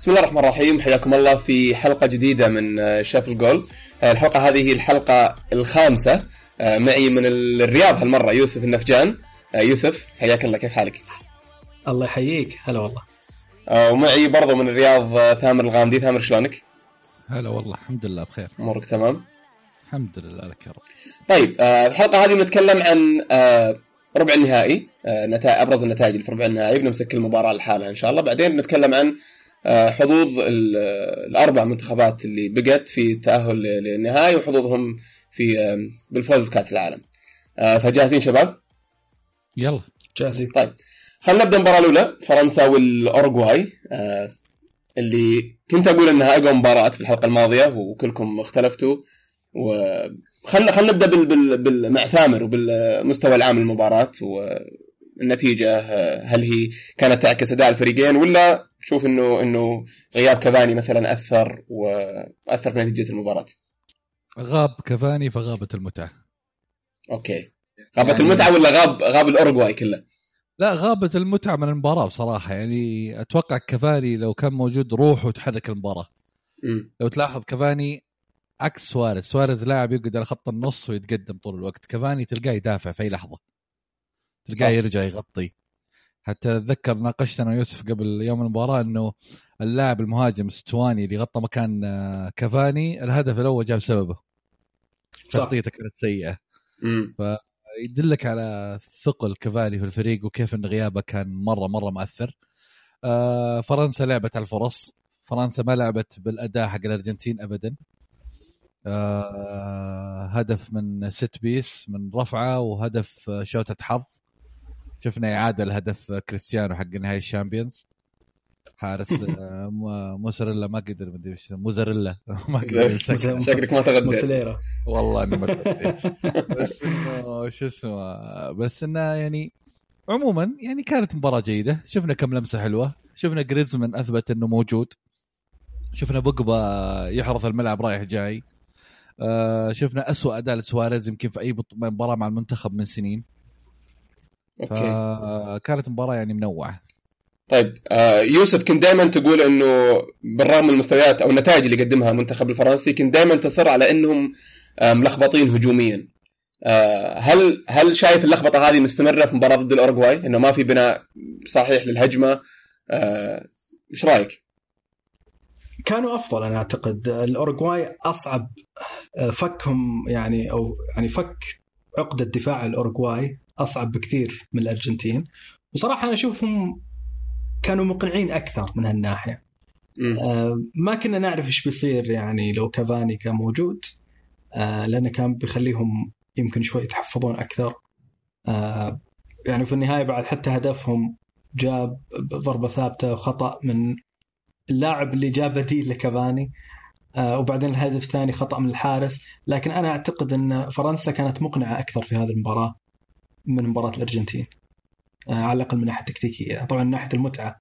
بسم الله الرحمن الرحيم. حياكم الله في حلقة جديدة من آه، شاف الجول. آه، الحلقة هذه هي الحلقة الخامسة. آه، معي من الرياض هالمرة يوسف النفجان. يوسف حياك الله. كيف حالك؟ الله يحييك. هلا والله. ومعي برضو من الرياض ثامر الغامدي. ثامر شلونك؟ هلا والله. الحمد لله بخير. أمورك تمام؟ الحمد لله لك يا رب. طيب الحلقة هذه بنتكلم عن ربع النهائي. نتائج أبرز النتائج اللي في ربع النهائي. بنمسك كل مباراة لحالها إن شاء الله. بعدين بنتكلم عن حظوظ الأربع منتخبات اللي بقت في التاهل للنهائي وحظوظهم في بالفوز بكأس العالم. آه، فجاهزين شباب؟ يلا. جاهزين. طيب. خلينا نبدأ المباراة الأولى فرنسا والاورجواي آه، اللي كنت أقول إنها أقوى مباراه في الحلقة الماضية وكلكم اختلفتوا. وخلنا خلينا نبدأ بال... بال... بال... مع ثامر وبالمستوى العام للمباراة والنتيجه هل هي كانت تعكس أداء الفريقين ولا شوف إنه إنه غياب كافاني مثلا أثر وأثر في نتيجة المباراة؟ غاب كافاني فغابت المتعة. okay. غابت يعني... المتعة ولا غاب غاب الاورجواي كله؟ لا غابت المتعة من المباراة بصراحة. يعني أتوقع كافاني لو كان موجود روح وتحرك المباراة. م. لو تلاحظ كافاني عكس سواريز. سواريز لاعب يقعد على خط النص ويتقدم طول الوقت. كافاني تلقاه يدافع في أي لحظة. تلقاه يرجع يغطي. حتى أتذكر ناقشت أنا ويوسف قبل يوم المباراة إنه اللاعب المهاجم ستواني اللي غطى مكان آه، كافاني الهدف الأول جاب سببه. تغطيته كانت سيئة. فيدلك على ثقل كافاني في الفريق وكيف إن غيابه كان مرة مرة مؤثر. آه، فرنسا لعبت على الفرص. فرنسا ما لعبت بالأداء حق الأرجنتين ابدا. آه، هدف من ست بيس من رفعة وهدف شوتة حظ. شفنا إعادة لهدف كريستيانو حق نهائي ال Champions. حارس آه، موسريلا ما قدر مدري إيش موزاريلا. ما قدر شكلك ما تغدى موسليرا والله اني ما بس إنه شو اسمه بس إنه يعني عموما يعني كانت مباراة جيدة. شفنا كم لمسة حلوة. شفنا جريزمان أثبت إنه موجود. شفنا بوجبا يحرث الملعب رايح جاي. آه شفنا أسوأ أداء لسواريز يمكن في أي مباراة مع المنتخب من سنين. okay. فكانت مباراة يعني منوعة. طيب آه يوسف كنت دائما تقول إنه بالرغم من المستويات أو النتائج اللي قدمها المنتخب الفرنسي كنت دائما تصر على إنهم آه ملخبطين هجوميا. آه هل هل شايف اللخبطة هذه مستمرة في مباراة ضد الاورجواي إنه ما في بناء صحيح للهجمة. إيش رأيك؟ كانوا أفضل أنا أعتقد. الاورجواي أصعب فكهم يعني أو يعني فك عقدة دفاع الاورجواي أصعب بكثير من الأرجنتين. وصراحة أنا أشوفهم كانوا مقنعين أكثر من هالناحية. آه ما كنا نعرف إيش بيصير يعني لو كافاني كان موجود. آه لأنه كان بيخليهم يمكن شوي يتحفظون أكثر. آه يعني في النهاية بعد حتى هدفهم جاب ضربة ثابتة وخطأ من اللاعب اللي جاب بديل لكافاني. آه وبعدين الهدف الثاني خطأ من الحارس. لكن أنا أعتقد إن فرنسا كانت مقنعة أكثر في هذه المباراة. من مباراة الأرجنتين. آه، على الأقل من ناحيه تكتيكيه طبعا من ناحية المتعة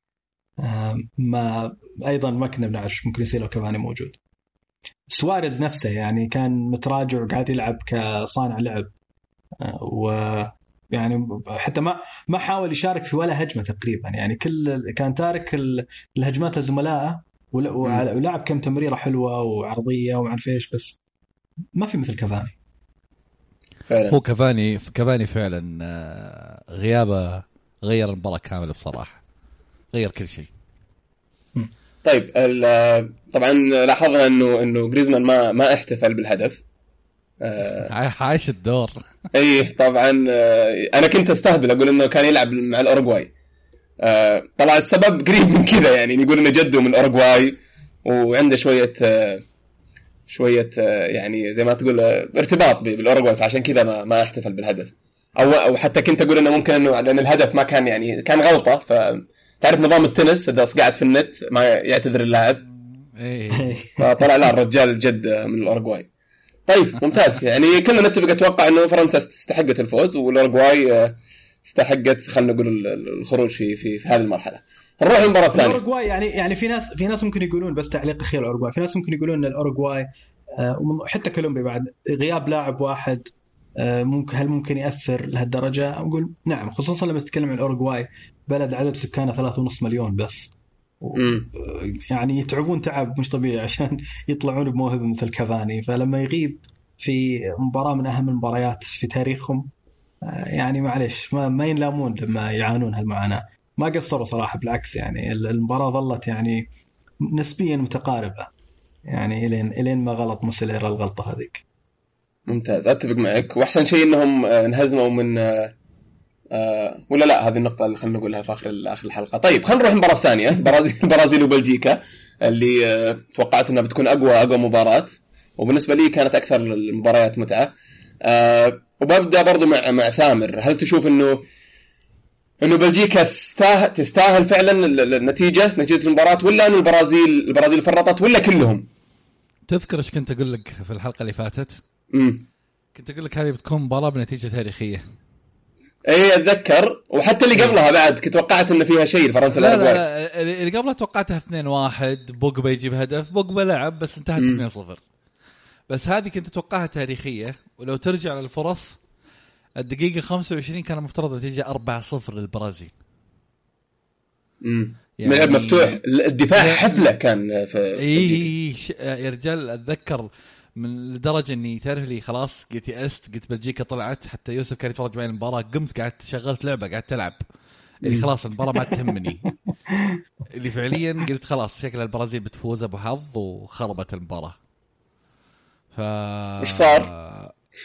آه، ما أيضا ما كنا بنعرف ممكن يصير لو كافاني موجود. سواريز نفسه يعني كان متراجع وقاعد يلعب كصانع لعب. آه، و يعني حتى ما ما حاول يشارك في ولا هجمة تقريبا. يعني كل كان تارك الهجمات لزملائه ولعب كم تمريرة حلوة وعرضية وما أعرف إيش بس ما في مثل كافاني فعلا. هو كافاني كافاني فعلا آه، غيابه غير المباراة كامله بصراحة. غير كل شيء. طيب طبعا لاحظنا إنه إنه جريزمان ما ما احتفل بالهدف. آه عايش الدور. اي طبعا آه، أنا كنت أستهبل أقول إنه كان يلعب مع الأوروغواي. آه طلع السبب قريب من كذا يعني يقول إنه جده من الأوروغواي وعنده شوية آه شوية آه، يعني زي ما تقول آه، ارتباط بالأوروغواي فعشان كذا ما, ما احتفل بالهدف. أو أو حتى كنت أقول إنه ممكن انه لأن الهدف ما كان يعني كان غلطة. فتعرف نظام التنس؟ اذا صقعت في النت ما يعتذر اللاعب. إيه. فطلع لا الرجال جد من الأوروغواي. طيب ممتاز. يعني كلنا نتفق أتوقع إنه فرنسا استحقت الفوز والأوروغواي آه، استحقت خلينا نقول الخروج في في, في هذه المرحلة. نروح للمباراه الثانية الأوروغواي يعني يعني في ناس في ناس ممكن يقولون بس تعليق أخير الأوروغواي. في ناس ممكن يقولون إن الأوروغواي آه، حتى كولومبيا بعد غياب لاعب واحد آه، ممكن هل ممكن يأثر لهالدرجة؟ أقول نعم خصوصا لما تتكلم عن الأوروغواي بلد عدد سكانه 3.5 مليون بس. يعني يتعبون تعب مش طبيعي عشان يطلعون بموهبه مثل كافاني. فلما يغيب في مباراة من أهم المباريات في تاريخهم آه، يعني معلش ما, ما ينلامون لما يعانون هالمعاناة. ما قصروا صراحة بالعكس يعني المباراة ظلت يعني نسبيا متقاربة يعني الين إلين ما غلط موسيليرا الغلطة هذيك. ممتاز. أتفق معك. وأحسن شيء إنهم آه، انهزموا من آه، آه ولا لا هذه النقطة اللي خلينا نقولها في آخر آخر الحلقة. طيب خلينا نروح المباراة الثانية. برازيل البرازيل وبلجيكا اللي آه توقعت إنها بتكون اقوى أقوى مباراة. وبالنسبة لي كانت أكثر المباريات متعة. آه وببدأ برضو مع مع ثامر. هل تشوف إنه إنه بلجيكا تستاهل, تستاهل فعلا النتيجة نتيجة المباراة ولا إنه البرازيل البرازيل فرطت ولا كلهم؟ تذكر إيش كنت أقول لك في الحلقة اللي فاتت؟ امم كنت أقول لك هذه بتكون مباراة بنتيجة تاريخية. اي أتذكر. وحتى اللي قبلها بعد كنت توقعت إنه فيها شيء فرنسا لا لا اللي قبلها توقعتها 2 1 بوجبا يجيب هدف بوجبا لعب بس انتهت 2 0 بس هذه كنت أتوقعها تاريخية ولو ترجع للفرص الدقيقة 25 كان المفترض النتيجة 4 0 للبرازيل. امم يعني مفتوح. الدفاع حفلة كان في اي يا رجال أتذكر من لدرجة إني تعرف لي خلاص قلت يأست قلت بلجيكا طلعت حتى يوسف كان يتفرج معي المباراة قمت قعدت شغلت لعبة قعدت ألعب. اللي خلاص المباراة ما تهمني. اللي فعليا قلت خلاص شكل البرازيل بتفوز أبو حظ وخربت المباراة. ف إيش صار؟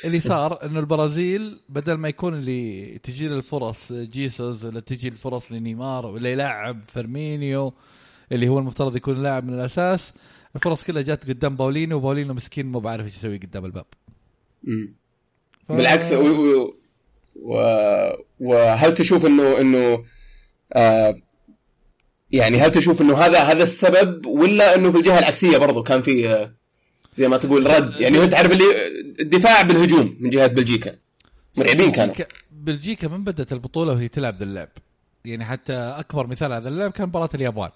اللي صار إنه البرازيل بدل ما يكون اللي تجي له الفرص جيسوس ولا تجي الفرص لنيمار ولا يلعب فيرمينيو اللي هو المفترض يكون لاعب من الأساس الفرص كلها جات قدام باولينو وباولينو مسكين ما بعرف إيش يسوي قدام الباب. ف... بالعكس و... و... و... وهل تشوف انه إنه آه يعني هل تشوف إنه هذا هذا السبب ولا إنه في الجهة العكسية برضو كان في آه زي ما تقول رد. يعني انت تعرف اللي الدفاع بالهجوم من جهة بلجيكا. مرعبين كانوا. بلجيكا من بدأت البطولة وهي تلعب ذا اللعب يعني حتى أكبر مثال هذا اللعب كان مباراة اليابان.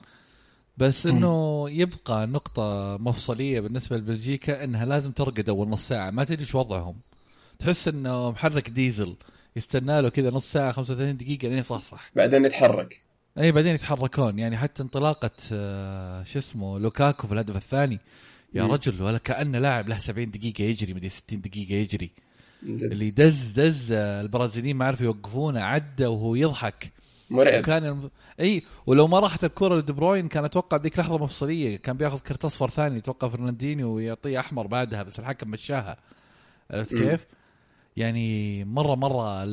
بس إنه يبقى نقطة مفصلية بالنسبة لبلجيكا إنها لازم ترقد أول نص ساعة. ما تدري إيش وضعهم. تحس إنه محرك ديزل. يستنى له كذا نص ساعة 35 دقيقة لين صح صح بعدين يتحرك. اي بعدين يتحركون. يعني حتى انطلاقة آه، شو اسمه لوكاكو في الهدف الثاني. يا مم. رجل ولا كانه لاعب له 70 دقيقة يجري مدري 60 دقيقة يجري جد. اللي دز دز البرازيليين ما عرفوا يوقفونه عدى وهو يضحك مرعب كان الم... إي ولو ما راحت الكرة لدي بروين كان أتوقع ذيك لحظة مفصلية كان بياخذ كرت اصفر ثاني يتوقع فرناندينيو ويعطيه أحمر بعدها بس الحكم مشاها عرفت كيف؟ يعني مرة مرة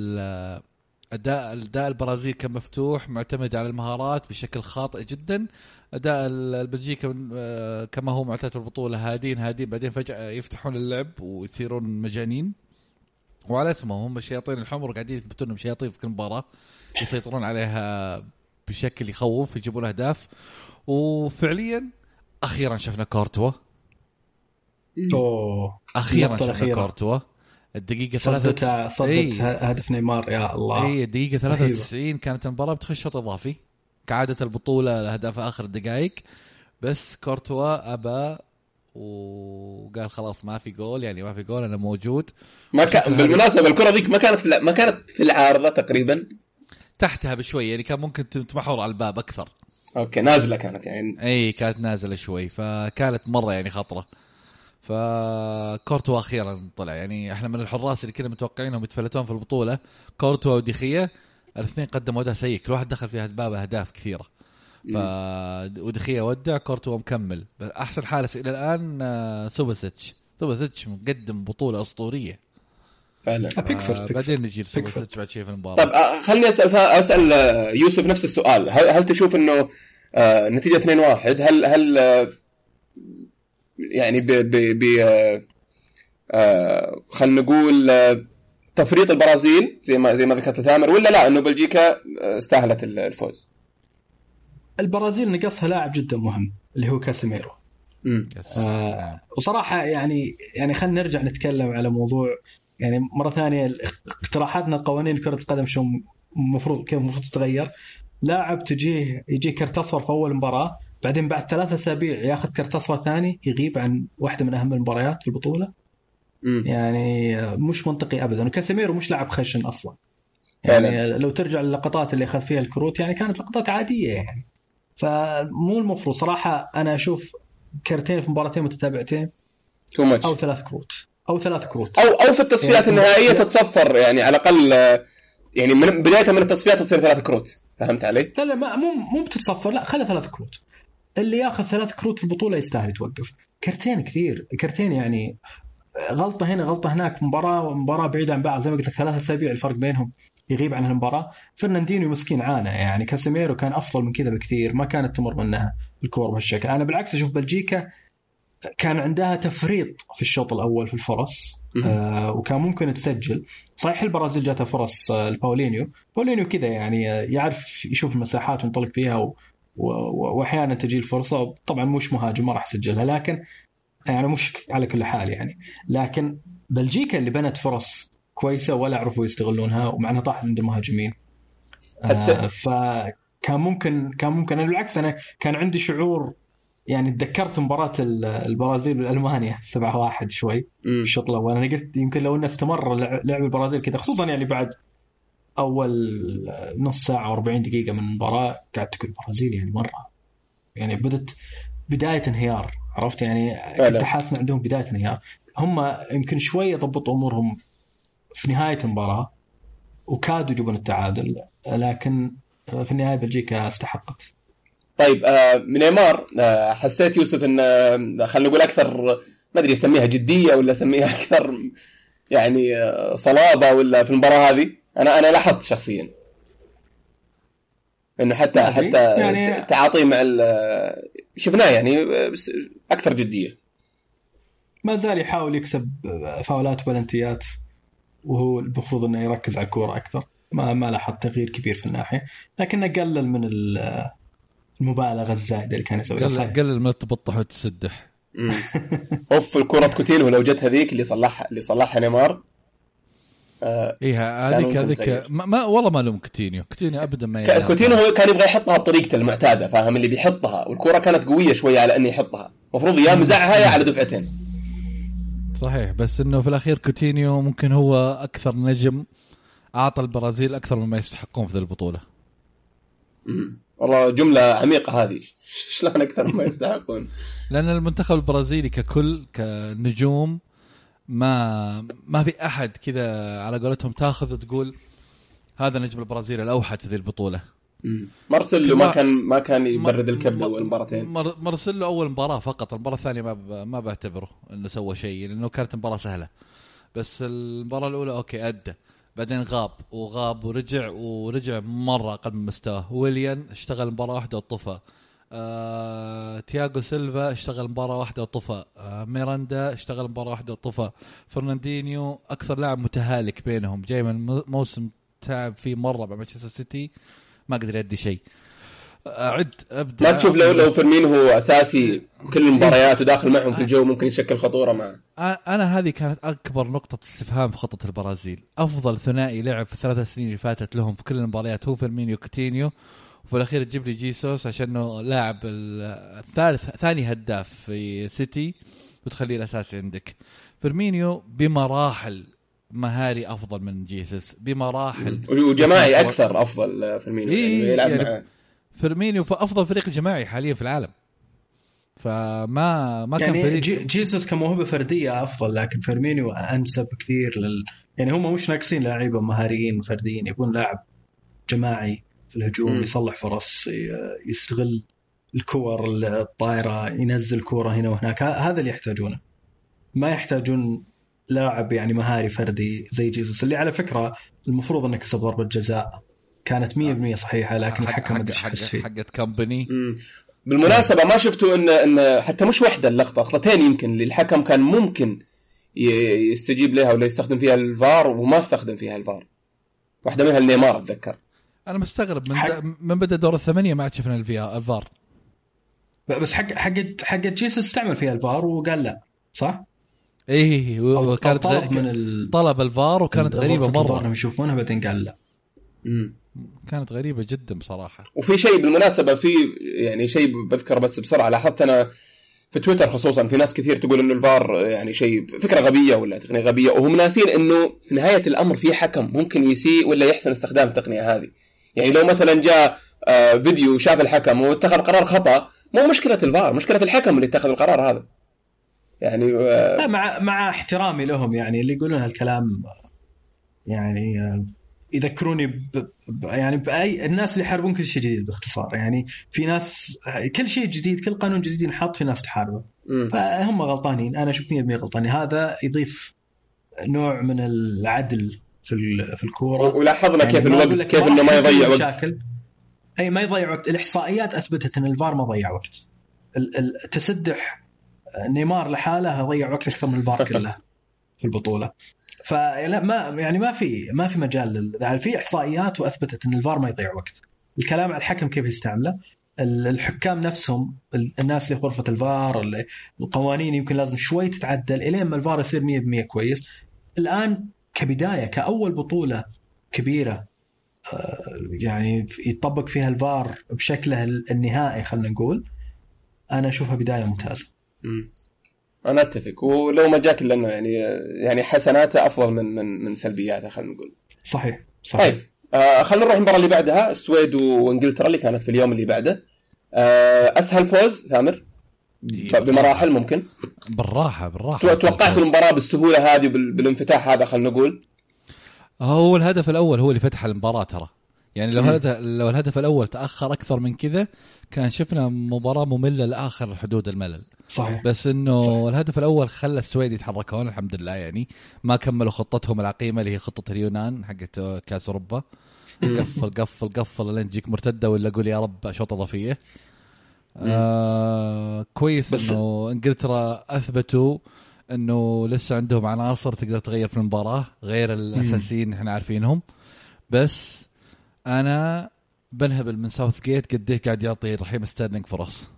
أداء اداء البرازيل كان مفتوح معتمد على المهارات بشكل خاطئ جدا. أداء البلجيكا آه، كما هو معتاد في البطولة هادين هادين. بعدين فجأة يفتحون اللعب ويصيرون مجانين. وعلى اسمهم هم الشياطين الحمر قاعدين يثبتون إنهم شياطين في كل مباراة يسيطرون عليها بشكل يخوف يجيبون أهداف. وفعليا أخيرا شفنا كورتوا. أخيرا شفنا كورتوا. الدقيقة صدت صدت إيه. هدف نيمار يا الله. اي الدقيقة 93 كانت المباراة بتخش شوط إضافي. كعادة البطولة الاهداف آخر الدقائق بس كورتوا أبى وقال خلاص ما في جول يعني ما في جول أنا موجود. ما كان بالمناسبة الكرة ذيك ما كانت في ما كانت في العارضة تقريبا؟ تحتها بشوي يعني كان ممكن تمحور على الباب أكثر. okay نازلة كانت يعني. اي كانت نازلة شوي فكانت مرة يعني خطرة. فكورتوا أخيرا طلع. يعني إحنا من الحراس اللي كنا متوقعينهم يتفلتون في البطولة كورتوا ودخيه الاثنين قدموا أداء سيء. كل واحد دخل في باب أهداف كثيرة. ف ودخيه ودع كورتوا مكمل. أحسن حارس إلى الآن آه، سوباسيتش. سوباسيتش مقدم بطولة أسطورية. فعلا. بيكفورد بعدين نجي لسوباسيتش بعد شيء في المباراة. طيب آه، خليني أسأل أسأل آه، يوسف نفس السؤال. هل, هل تشوف إنه نتيجة 2-1 هل هل يعني ب ب ب آه خلينا نقول آه تفريط البرازيل زي ما زي ما ذكرت ثامر ولا لا إنه بلجيكا آه، استاهلت الفوز؟ البرازيل نقصها لاعب جدا مهم اللي هو كاسيميرو. آه وصراحة يعني يعني خلينا نرجع نتكلم على موضوع يعني مرة ثانية اقتراحاتنا قوانين كرة القدم شو المفروض كيف المفروض تتغير لاعب تجيه يجي كرت اصفر في أول مباراة بعدين بعد ثلاثة أسابيع ياخذ كرت اصفر ثاني يغيب عن واحدة من أهم المباريات في البطولة. م. يعني مش منطقي ابدا. وكاسيميرو مش لاعب خشن أصلا. يعني لو ترجع للقطات اللي أخذ فيها الكروت يعني كانت لقطات عادية يعني. فمو المفروض صراحة أنا أشوف كرتين في مباراتين متتابعتين too much أو ثلاث كروت. أو ثلاث كروت. أو أو في التصفيات يعني- النهائية تتصفر يعني على الأقل آه، يعني من بداية من التصفيات تصير ثلاث كروت. فهمت علي؟ لا لا ما- مو مو بتتصفر لا خلي ثلاث كروت. اللي ياخذ ثلاث كروت في البطولة يستاهل يتوقف. كرتين كثير. كرتين يعني غلطة هنا غلطة هناك. مباراة مباراة بعيدة عن بعض. زي ما قلت لك ثلاث أسابيع الفرق بينهم يغيب عن المباراه فرناندينيو مسكين عانى. يعني كاسيميرو كان أفضل من كذا بكثير. ما كانت تمر منها الكور بهالشكل. أنا بالعكس أشوف بلجيكا كان عندها تفريط في الشوط الأول في الفرص. آه وكان ممكن تسجل. صحيح البرازيل جاتها فرص آه لباولينيو. باولينيو كذا يعني آه، يعرف يشوف المساحات وينطلق فيها وأحيانا تجي الفرصة طبعا مش مهاجم ما راح يسجلها لكن يعني مش على كل حال يعني. لكن بلجيكا اللي بنت فرص كويسة ولا عرفوا يستغلونها ومع انها طاحت عند المهاجمين. آه فكان ممكن كان ممكن. أنا بالعكس أنا كان عندي شعور يعني تذكرت مباراة ال- البرازيل والمانيا 7 1 شوي. الشوط الأول. أنا قلت يمكن لو إنه استمر لع- لعب البرازيل كذا خصوصا يعني بعد أول نص ساعة 40 دقيقة من المباراة قاعد تقول البرازيل يعني مرة. يعني بدت بداية انهيار عرفت؟ يعني. كنت حاسس عندهم بداية انهيار. هم يمكن شوية ضبطوا أمورهم في نهاية المباراة وكادوا يجيبون التعادل لكن في النهاية بلجيكا استحقت. طيب آه نيمار آه حسيت يوسف إن آه خلينا نقول أكثر ما أدري أسميها جدية ولا أسميها أكثر يعني آه صلابة ولا في المباراة هذه؟ أنا أنا لاحظت شخصيا إنه حتى أدري. حتى يعني- تعاطيه مع ال- شفناه يعني بس أكثر جدية ما زال يحاول يكسب فاولات وبلنتيات وهو المفروض إنه يركز على الكورة أكثر ما ما لاحظ تغيير كبير في الناحية لكنه قلل من ال- المبالغة الزايدة اللي كان يسويها قلل. قلل من التبطح وتسدح مم. أوف الكرة كوتينو لو جت هذيك اللي صلحها اللي صلحها نيمار اي كان هذيك ممكن هذيك. ما, والله ما لوم كوتينيو. كوتينيو ابدا ما ك- يلعب. كوتينو هو كان يبغى يحطها بطريقته المعتادة فاهم؟ اللي بيحطها. والكره كانت قوية شوية على إنه يحطها. المفروض يا مزعها يا على دفعتين. صحيح. بس إنه في الأخير كوتينيو ممكن هو أكثر نجم أعطى البرازيل أكثر مما يستحقون في ذي البطولة. مم. والله جملة عميقة هذه. شلون أكثر ما يستحقون؟ لأن المنتخب البرازيلي ككل كنجوم ما ما في أحد كذا على قولتهم تاخذ وتقول هذا نجم البرازيل الأوحد في ذي البطولة. مارسيلو ما كان ما كان يبرد الكبد أول مباراتين. مرسله أول مباراة فقط المباراة الثانية ما ب... ما بعتبره إنه سوى شيء لأنه كانت مباراة سهلة. بس المباراة الأولى okay أدى. بعدين غاب وغاب ورجع ورجع مرة أقل من مستواه. ويليان اشتغل مباراة واحدة وطفى. آه... تياغو سيلفا اشتغل مباراة واحدة وطفى. آه... ميراندا اشتغل مباراة واحدة وطفى. فرناندينيو أكثر لاعب متهالك بينهم. جاي من موسم تعب فيه مرة مع مانشستر سيتي. ما قدر يدي شيء. اعد أبدأ. ما تشوف لو لو فيرمين هو أساسي كل المباريات وداخل معهم في الجو ممكن يشكل خطورة معه. أنا هذه كانت أكبر نقطة استفهام في خطة البرازيل. أفضل ثنائي لعب في الثلاث سنين اللي فاتت لهم في كل المباريات هو فيرمينيو كوتينيو وفي الأخير تجيب لي جيسوس عشانه لاعب ال- الثالث ثاني هداف في سيتي وتخليه الاساسي عندك. فيرمينيو بمراحل مهاري أفضل من جيسوس. بمراحل. وجماعي أكثر أفضل فيرمين إيه، يعني يلعب يعني فيرمينيو في أفضل فريق جماعي حاليا في العالم. فما ما كان يعني فريق جي جيسوس كموهبة فردية أفضل لكن فيرمينيو أنسب كثير لل يعني هم مش ناقصين لعيبه مهاريين فرديين يبون لاعب جماعي. في الهجوم مم. يصلح فرص يستغل الكور الطايرة ينزل كورة هنا وهناك. هذا اللي يحتاجونه. ما يحتاجون لاعب يعني مهاري فردي زي جيسوس اللي على فكرة المفروض إنه كسب ضربة جزاء. كانت 100% صحيحة لكن الحكم ما حق فيه حقت كامباني مم. بالمناسبة ما شفتوا ان إن حتى مش واحدة اللقطة لقطتين يمكن اللي الحكم كان ممكن يستجيب لها ولا يستخدم فيها الفار وما استخدم فيها الفار. واحدة منها النيمار أتذكر. أنا مستغرب من حق- من بدأ دور الثمانية ما عاد شفنا الفي- الفار. بس حق حق حق جيسوس استعمل فيها الفار وقال لا صح؟ إيه أو- أو وكانت طلب غ- من ال... طلب الفار وكانت غريبة مرة. انهم يشوفونها بعدين قال لا. مم. كانت غريبة جدا بصراحة. وفي شيء بالمناسبة في يعني شيء بذكره بس بسرعة لاحظت أنا في تويتر خصوصا في ناس كثير تقول إنه الفار يعني شيء فكرة غبية ولا تقنية غبية وهم ناسين إنه في نهاية الأمر في حكم ممكن يسيء ولا يحسن استخدام التقنية هذه. يعني لو مثلا جاء آه فيديو شاف الحكم واتخذ قرار خطأ مو مشكلة الفار مشكلة الحكم اللي اتخذ القرار هذا. يعني آه لا مع مع احترامي لهم يعني اللي يقولون هالكلام يعني آه، يذكروني ب... يعني بأي الناس اللي يحاربون كل شيء جديد باختصار يعني في ناس كل شيء جديد كل قانون جديد ينحط في ناس تحاربه. فهم غلطانين أنا أشوف 100% غلطانين. هذا يضيف نوع من العدل في في الكورة. ولاحظنا يعني كيف الوقت كيف إنه ما يضيع وقت. مشاكل. أي ما يضيع وقت. الإحصائيات أثبتت إن الفار ما ضيع وقت. تسدح نيمار لحاله ضيع وقت أكثر من الفار كله في البطولة. فلا ما يعني ما في ما في مجال يعني في إحصائيات وأثبتت إن الفار ما يضيع وقت. الكلام على الحكم كيف يستعمله. الحكام نفسهم الناس اللي غرفة الفار القوانين يمكن لازم شوي تتعدل إلين ما الفار يصير 100% كويس. الآن كبداية كأول بطولة كبيرة آه، يعني يطبق فيها الفار بشكله النهائي خلينا نقول أنا أشوفها بداية ممتازة. أنا أتفق ولو ما جاك إلا إنه يعني يعني حسناته أفضل من من من سلبياته خلينا نقول. صحيح صحيح. طيب آه خلينا نروح المباراة اللي بعدها السويد وإنجلترا اللي كانت في اليوم اللي بعده. آه أسهل فوز ثامر بمراحل ممكن. بالراحة بالراحة. توقعت المباراة بالسهولة هذه بالانفتاح هذا خلينا نقول؟ هو الهدف الأول هو اللي فتح المباراة ترى. يعني لو هذا لو الهدف الأول تأخر أكثر من كذا كان شفنا مباراة مملة لآخر حدود الملل. صحيح. بس إنه صحيح. الهدف الأول خلى السويد يتحركون الحمد لله يعني. ما كملوا خطتهم العقيمة اللي هي خطة اليونان حقت كاس أوروبا. قفل قفل قفل لين تجيك مرتدة ولا قول يا رب اشواط اضافيه آه كويس بس إنه إنجلترا أثبتوا إنه لسه عندهم عناصر تقدر تغير في المباراة غير الأساسيين إحنا عارفينهم. بس أنا بنهبل من ساوث جيت قديه قاعد يعطي رحيم ستيرلينج فرص.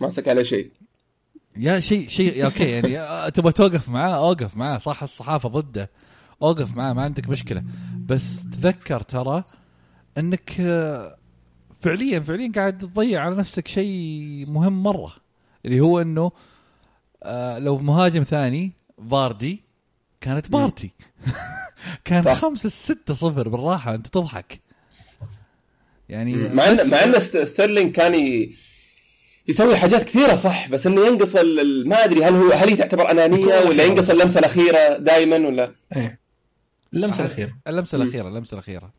ماسك على شيء. يا شيء شيء okay يعني آه، تبغى توقف معاه أوقف معاه صح الصحافة ضده. أوقف معاه ما عندك مشكلة. بس تذكر ترى إنك آه، فعليا فعليا قاعد تضيع على نفسك شيء مهم مرة. اللي هو إنه آه لو مهاجم ثاني فاردي كانت party كان خمسة ستة صفر بالراحة أنت تضحك. يعني مع ان مع إن ستيرلينج كان ي... يسوي حاجات كثيرة صح؟ بس إنه ينقص ما أدري هل هو هل هي تعتبر أنانية ولا ينقص اللمسة الأخيرة دائما ولا؟ إيه. اللمسة الأخيرة. اللمسة الأخيرة اللمسة الأخيرة.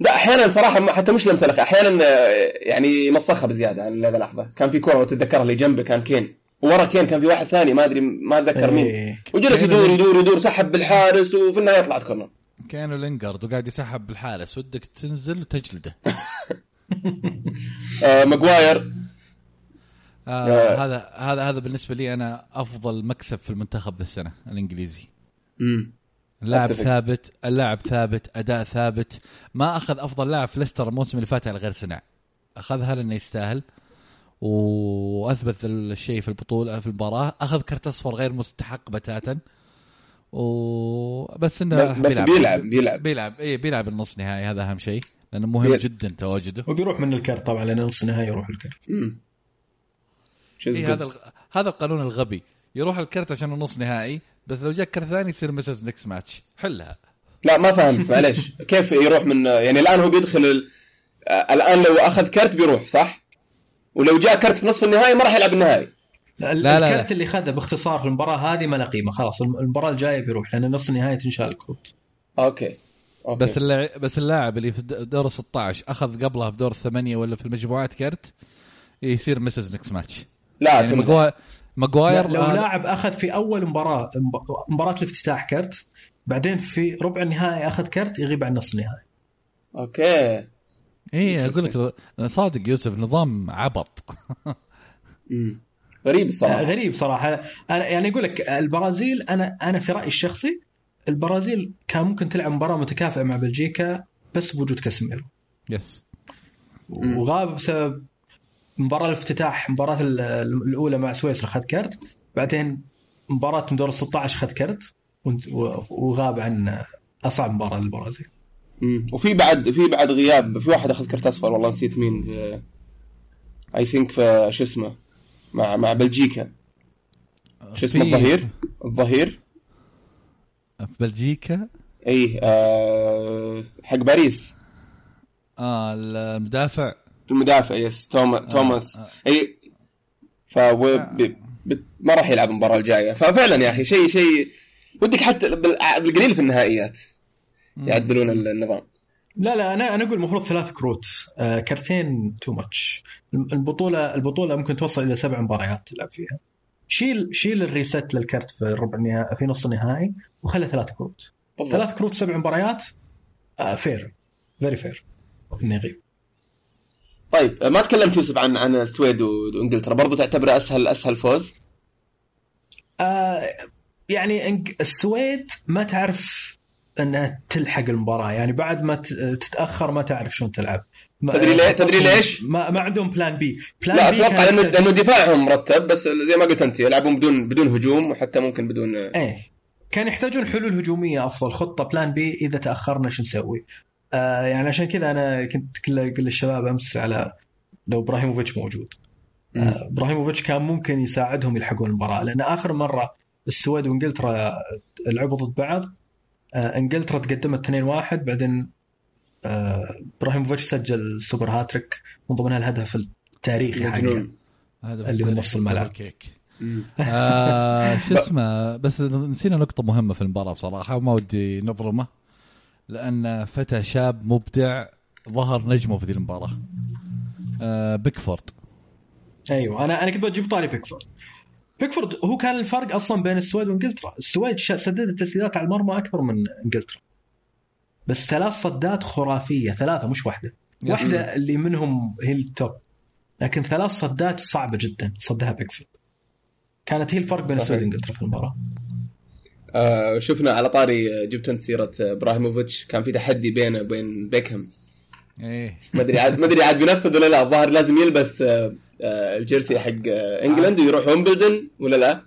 لا أحيانا صراحة حتى مش لمسة أحيانا آه، يعني مسخها بزيادة عن هذا لحظة. كان في كورة تتذكرها اللي جنبه كان كين. ورا كين كان في واحد ثاني ما أدري ما أتذكر مين. إيه. وجلس يدور يدور يدور سحب بالحارس وفي النهاية طلعت كورنر. كانوا لينجارد وقاعد يسحب بالحارس. ودك تنزل وتجلده. آه ماجواير. آه. هذا هذا هذا بالنسبة لي أنا أفضل مكسب في المنتخب ذا السنة الإنجليزي. امم اللاعب ثابت اللاعب ثابت أداء ثابت. ما أخذ أفضل لاعب في ليستر الموسم اللي فات على غير صناع أخذها لأنه يستاهل. وأثبت الشيء في البطولة في المباراة. أخذ كرت أصفر غير مستحق بتاتا. وبس إنه بس بيلعب. بيلعب بيلعب. بيلعب اي بيلعب النص نهائي. هذا أهم شيء. لأنه مهم بيلعب. جدا تواجده. وبيروح من الكرت طبعا لأن نص نهائي يروح الكرت. إيه هذا هذا القانون الغبي. يروح الكرت عشان النص نهائي. بس لو جاك كرت ثاني يصير مسز نكس ماتش حلها. لا ما فهمت معليش. كيف يروح من يعني الآن هو بيدخل ال... الآن لو أخذ كرت بيروح صح؟ ولو جاء كرت في نصف النهائي ما راح يلعب النهائي. لا لا الكرت لا. اللي خذه باختصار في المباراة هذه ما له قيمه خلاص المباراة الجاية بيروح لأن نص النهائي تنشال الكروت. OK. OK. بس اللاعب بس اللاعب اللي في دور 16 أخذ قبلها في دور الثمانية ولا في المجموعات كرت يصير misses next match لا يعني ماجواير لو لاعب أخذ في أول مباراة مباراة الافتتاح كرت بعدين في ربع النهائي أخذ كرت يغيب عن نص النهائي. OK. اي أقول لك صادق يوسف نظام عبط. غريب الصراحة. غريب صراحة. أنا يعني أقول لك البرازيل أنا أنا في رأيي الشخصي البرازيل كان ممكن تلعب مباراة متكافئة مع بلجيكا بس بوجود كاسيميرو. yes وغاب بسبب مباراة الافتتاح مباراة الأولى مع سويسرا خذ كرت بعدين مباراة من دور ال 16 خذ كرت وغاب عن أصعب مباراة للبرازيل وفي بعد في بعد غياب في واحد أخذ كرت أصفر والله نسيت مين I think في شو اسمه مع مع بلجيكا. شو اسمه؟ الظهير؟ الظهير. في بلجيكا؟ اي آه حق باريس. آه المدافع. المدافع yes توما آه. توماس. آه. إي ف آه. ما راح يلعب المباراة الجاية. ففعلا يا أخي شيء شيء ودك حتى بالقليل في النهائيات يعدلون النظام. لا لا أنا أنا أقول المفروض ثلاث كروت. آه كرتين too much البطوله البطولة ممكن توصل إلى سبع مباريات تلعب فيها. شيل شيل ال reset للكرت في ربع النهائي في نص النهائي وخلي ثلاث كروت. بالضبط. ثلاث كروت سبع مباريات آه fair very fair انه يغيب طيب ما تكلمت يوسف عن عن السويد وإنجلترا برضو تعتبره اسهل أسهل فوز؟ آه يعني السويد ما تعرف إنها تلحق المباراة يعني بعد ما تتأخر ما تعرف شلون تلعب تدري ليه تدري ليش؟ ما, ما عندهم plan B plan لا أتوقع لأنه لأنه دفاعهم مرتب بس زي ما قلت أنت يلعبون بدون بدون هجوم وحتى ممكن بدون إيه كان يحتاجون حلول هجومية أفضل خطة plan B إذا تأخرنا شو نسوي؟ آه يعني عشان كذا أنا كنت أقول للشباب أمس على لو إبراهيموفيتش موجود. آه إبراهيموفيتش كان ممكن يساعدهم يلحقون المباراة لأن آخر مرة السويد وإنجلترا لعبوا ضد بعض آه إنجلترا تقدمت 2-1 بعدين إبراهيموفيتش سجل سوبر هاتريك من ضمنها الهدف التاريخي حقه اللي من نص الملعب. آه شو اسمه بس نسينا نقطة مهمة في المباراة بصراحة وما ودي نظلمه. لأن فتى شاب مبدع ظهر نجمه في ذي المباراة آه بيكفورد أيوه أنا أنا كنت بجيب طاري بيكفورد بيكفورد هو كان الفرق أصلا بين السويد وإنجلترا، السويد سددت تسديدات على المرمى أكثر من إنجلترا. بس ثلاث صدات خرافية، ثلاثة مش واحدة. واحدة اللي منهم هي التوب. لكن ثلاث صدات صعبة جدا صدها بيكفورد. كانت هي الفرق بين السويد وإنجلترا في المباراة. آه شفنا على طاري جبت انت سيرة إبراهيموفيتش. كان في تحدي بينه وبين بيكهام. إيه. ما أدري عاد ما أدري عاد بينفذ ولا لا. الظاهر لازم يلبس آه آه، ال jersey حق آه، England ويروح ويمبلدون ولا لا؟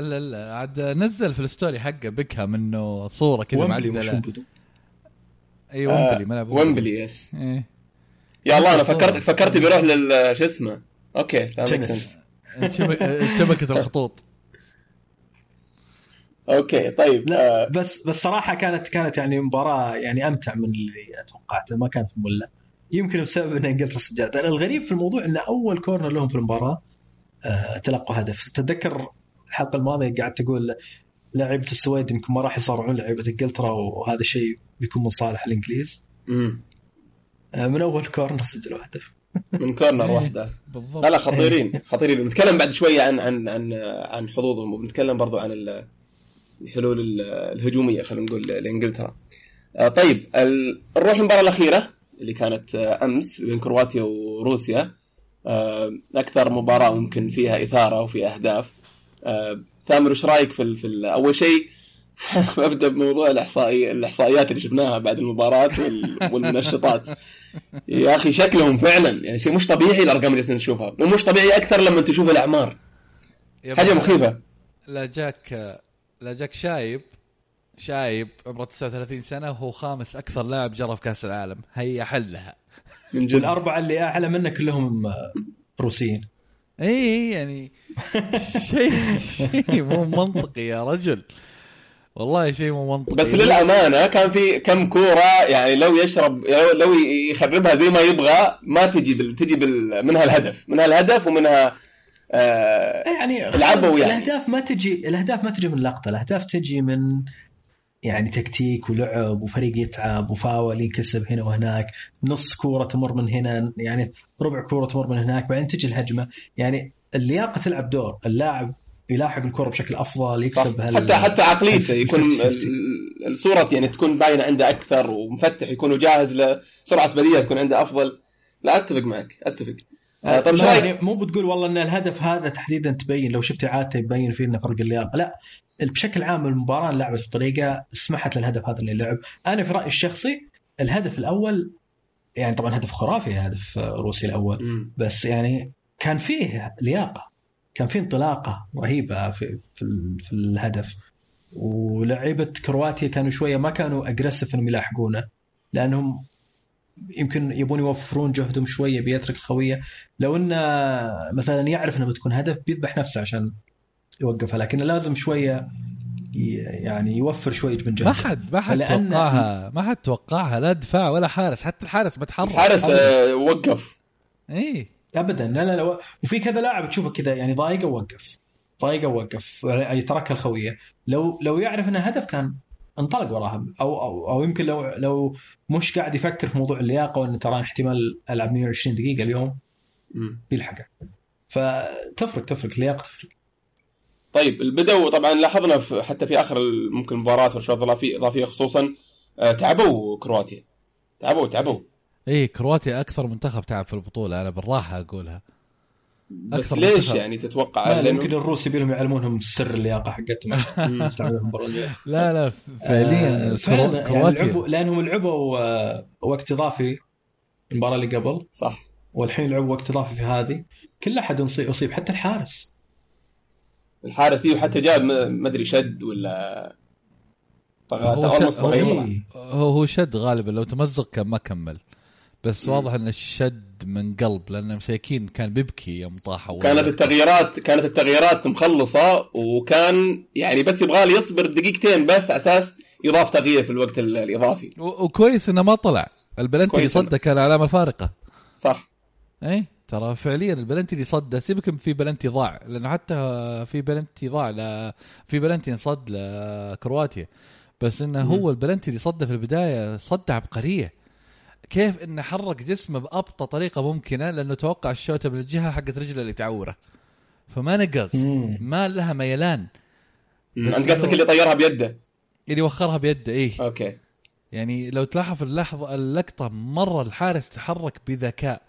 لا لا عاد نزل في ال story حقه بيكهام إنه صورة كذا معدله اي ويمبلي. ملعب ويمبلي yes إيه. يا الله أنا فكرت فكرت بيروح لل شو اسمه؟ OK شبكه الخطوط. OK طيب لا آه. بس بس صراحة كانت كانت يعني مباراة يعني أمتع من اللي توقعته ما كانت مملة. يمكن بسبب ان انجلترا سجلت الغريب في الموضوع إن أول corner لهم في المباراة آه تلقوا هدف. تتذكر الحلقة الماضية قاعد تقول لعيبة السويد يمكن ما راح يصارعون لعيبة إنجلترا وهذا الشيء بيكون من صالح الإنجليز. امم آه من أول corner سجلوا هدف. من corner واحدة. بالضبط. لا لا خطيرين خطيرين. بنتكلم بعد شوية عن عن عن عن حظوظهم وبنتكلم برضو عن الحلول الهجومية خلينا نقول لإنجلترا. آه، طيب نروح المباراه الأخيرة اللي كانت آه، أمس بين كرواتيا وروسيا. آه، أكثر مباراة ممكن فيها إثارة وفي أهداف. ثامر إيش رأيك في, في أول شيء؟ أبدأ بموضوع الاحصائي الإحصائيات اللي شفناها بعد المباراة والمنشطات. يا أخي شكلهم فعلا يعني شيء مش طبيعي الأرقام اللي نشوفها. ومش طبيعي أكثر لما تشوف الأعمار. حاجة مخيفة. لا جاك لا جاك شايب شايب عمره 39 سنة وهو خامس أكثر لاعب جرى في كأس العالم. هي حلها من جد. الاربعه اللي أعلى منه كلهم روسيين. إي يعني شيء شيء مو منطقي يا رجل. والله شيء مو منطقي. بس للأمانة كان في كم كورة يعني لو يشرب لو يخربها زي ما يبغى ما تجي بال... تجي بال... منها الهدف. منها الهدف ومنها آه يعني العبوا يعني. الأهداف ما تجي الأهداف ما تجي من لقطة الأهداف تجي من يعني تكتيك ولعب وفريق يتعب وفاول ينكسب هنا وهناك نص كورة تمر من هنا يعني ربع كورة تمر من هناك بعدين تجي الهجمة. يعني اللياقة تلعب دور اللاعب يلاحق الكرة بشكل أفضل يكسب هل حتى حتى عقليته يكون الصورة يعني تكون باينة عنده أكثر ومفتح يكون جاهز لسرعة بديهة تكون عنده أفضل. لا أتفق معك أتفق. آه طيب يعني مو بتقول والله إن الهدف هذا تحديدا تبين لو شفت اعادته يبين فيه إنه فرق اللياقة. لا بشكل عام المباراة لعبت بطريقة سمحت للهدف هذا اللي لعب. أنا في رأيي الشخصي الهدف الأول يعني طبعا هدف خرافي هدف روسيا الأول بس يعني كان فيه لياقة كان فيه انطلاقة رهيبة في في, في الهدف. ولعيبة كرواتيا كانوا شوية ما كانوا اجريسف إنهم يلاحقونه لأنهم يمكن يبون يوفرون جهدهم شوية بيترك خويه لو إنه مثلا يعرف إنه بتكون هدف بيذبح نفسه عشان يوقفها. لكن لازم شوية يعني يوفر شوي من جهده. ما حد ما حد توقعها. ما حد توقعها. لا دفاع ولا حارس. حتى الحارس بتحرك الحارس آه وقف. اي ابدا. لا لا لا وفي كذا لاعب تشوفه كذا يعني ضايقه ووقف. ضايقه ووقف. يعني تركها الخوية. لو لو يعرف انها هدف كان انطلق وراها أو أو, أو يمكن لو لو مش قاعد يفكر في موضوع اللياقة وانه ترى احتمال ألعب 120 دقيقة اليوم بيلحقه. فتفرق تفرق اللياقة تفرق. طيب البدو طبعا لاحظنا في حتى في آخر ممكن مباراة والشوط الإضافية خصوصا آه، تعبوا كرواتيا. تعبوا تعبوا. إيه كرواتيا أكثر منتخب تعب في البطولة أنا بالراحة أقولها. بس ليش. يعني تتوقع لا يمكن الروس يبيلهم يعلمونهم سر اللياقة حقتهم. لا لا فعليا آه فعلا يعني لعبوا لأنهم لعبوا آه، وقت إضافي المباراة اللي قبل. صح. والحين لعبوا وقت إضافي في هذه. كل أحد يصيب حتى الحارس. الحارس إيوه حتى جاب ما أدري شد ولا هو, شد هو. هو هو شد غالبا لو تمزق كان ما كمل. بس واضح انه شد من قلب لأن مساكين كان بيبكي يوم طاحوا كانت التغييرات كانت التغييرات مخلصة وكان يعني بس يبغى لي يصبر دقيقتين بس على أساس يضاف تغيير في الوقت الإضافي. وكويس إنه ما طلع. البلنتي اللي صده كان علامة فارقة. صح. اي ترى فعليا البلنتي اللي صده سيبك في بلنتي ضاع لأنه حتى في بلنتي ضاع ل... في بلنتي انصد لكرواتيا. بس إنه هو البلنتي اللي صده في البداية صده عبقرية. كيف انه حرك جسمه بأبطأ طريقة ممكنة؟ لأنه توقع الشوطه بالجهه حقت رجله اللي تعوره. فما نقص. ما لها ميلان. أنت قصدك اللي طيرها بيده؟ اللي وخرها بيده إيه. أوكي. يعني لو تلاحظ اللحظة اللقطة مرة الحارس تحرك بذكاء.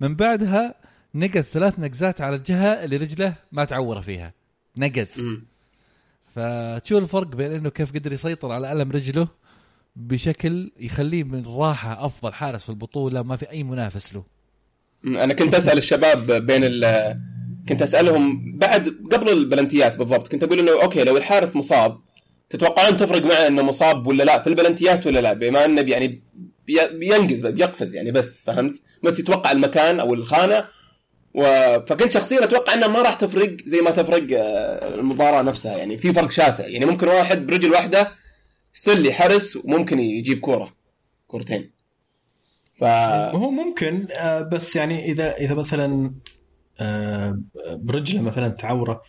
من بعدها نقز ثلاث نقزات على الجهة اللي رجله ما تعور فيها. نقز فتشوف الفرق بين إنه كيف قدر يسيطر على ألم رجله بشكل يخليه من راحة أفضل حارس في البطولة ما في أي منافس له. أنا كنت أسأل الشباب بين ال كنت أسألهم بعد قبل البلنتيات بالضبط كنت أقول إنه أوكي لو الحارس مصاب تتوقعون تفرق معه إنه مصاب ولا لا في البلنتيات ولا لا؟ بما إنه يعني بينقز بيقفز يعني بس فهمت؟ بس يتوقع المكان أو الخانة و... فكنت شخصيا أتوقع إنها ما راح تفرق زي ما تفرق آه، المباراة نفسها يعني في فرق شاسع يعني ممكن واحد برجل واحدة سلي حرس وممكن يجيب كورة. كورتين. ف هو ممكن آه، بس يعني إذا إذا مثلا آه، برجلة مثلا تعورة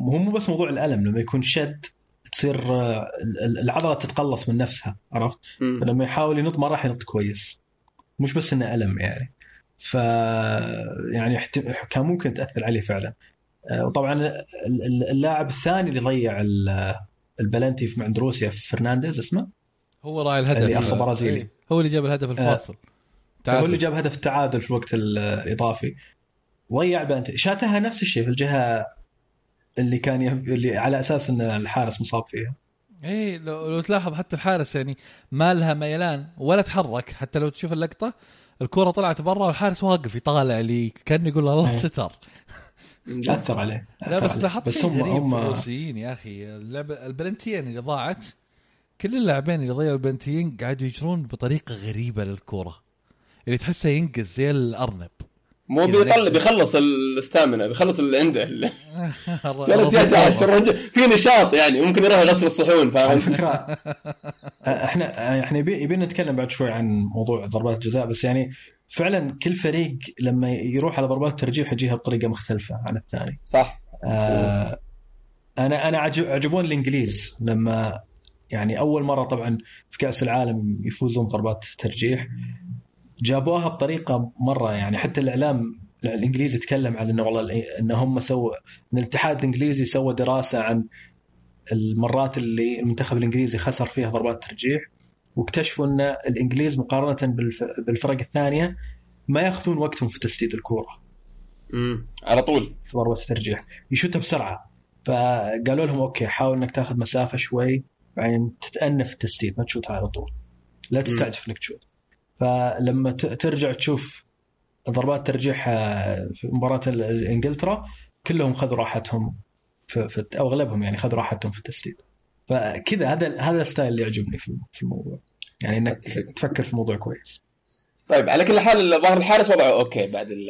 هو مو بس موضوع الألم لما يكون شد تصير العضلة تتقلص من نفسها عرفت؟ فلما يحاول ينط ما راح ينط كويس. مش بس إنه ألم يعني. ف يعني كان ممكن تأثر عليه فعلا. آه، وطبعا اللاعب الثاني اللي ضيع البلنتي في عند روسيا فرنانديز اسمه؟ هو راعي الهدف اللي أصلا برازيلي. إيه، هو اللي جاب الهدف الفاصل. آه هو اللي جاب هدف التعادل في الوقت الإضافي. ضيع بلنتي شاتها نفس الشيء في الجهة اللي كان ي... اللي على أساس إن الحارس مصاب فيها. إيه لو, لو تلاحظ حتى الحارس يعني ما لها ميلان ولا تحرك. حتى لو تشوف اللقطة الكرة طلعت برا والحارس واقف يطالع لي كأنه يقول الله إيه. ستر. أثر عليه لا بس لاحظت شيء غريب هم... في الروسيين يا أخي. اللعبه البلنتيين اللي ضاعت كل اللاعبين اللي ضيعوا البلنتيين قاعدوا يجرون بطريقة غريبة للكورة اللي تحسه ينقز زي الأرنب. مو يعني بيطلع بيخلص الاستامنا بيخلص اللي عنده. جلس يدعس الرجل في نشاط يعني ممكن يروح يغسل الصحون فاهم؟ على فكرة إحنا إحنا يبينا نتكلم بعد شوي عن موضوع ضربات الجزاء بس يعني فعلا كل فريق لما يروح على ضربات الترجيح يجيها بطريقة مختلفة عن الثاني. صح. آه أنا أنا عجبون الإنجليز لما يعني أول مرة طبعا في كأس العالم يفوزون ضربات ترجيح. جابوها بطريقة مرة يعني حتى الإعلام الانجليزي يتكلم عن إنه والله ان هم سووا إن الاتحاد الإنجليزي سوى دراسة عن المرات اللي المنتخب الإنجليزي خسر فيها ضربات ترجيح. واكتشفوا أن الإنجليز مقارنة بالفرق الثانية ما يأخذون وقتهم في تسديد الكورة. امم على طول. في ضربة الترجيح. يشوتها بسرعة. فقالوا لهم OK حاول إنك تاخذ مسافة شوي. بعدين تستأنف التسديد ما تشوتها على طول. لا تستعجل إنك تشوت فلما ترجع تشوف ضربات ترجيح آه، في مباراة إنجلترا كلهم خذوا راحتهم في, في أو أغلبهم يعني خذوا راحتهم في التسديد. فكذا هذا هذا ال style اللي يعجبني في الموضوع. يعني إنك تفكر في الموضوع كويس. طيب على كل حال ظهر الحارس وضعه OK بعد ال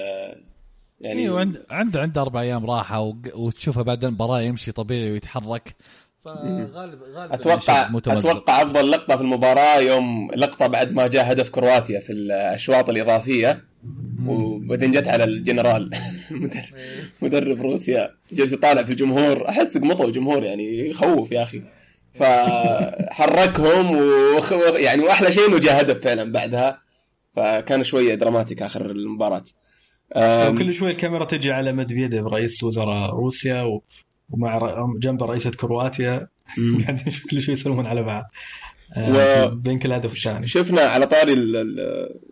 يعني أيوه عنده عنده عنده أربع أيام راحة وتشوفه بعد المباراة يمشي طبيعي ويتحرك. فغالب غالبا أتوقع أتوقع أفضل لقطة في المباراة يوم لقطة بعد ما جاء هدف كرواتيا في الأشواط الإضافية وبعدين جت على الجنرال. مدرب روسيا جالس يطالع في الجمهور. أحس قمطوا الجمهور يعني يخوف يا أخي. فحركهم وخ... يعني وأحلى شيء إنه جاء هدف فعلا بعدها. فكان شوية dramatic آخر المباراة. كل شوي الكاميرا تجي على مدفيديف رئيس وزراء روسيا و... ومع جنبه رئيسة كرواتيا. قاعدين كل شوي يسلمون على بعض. و... بين كل هدف والثاني شفنا على طاري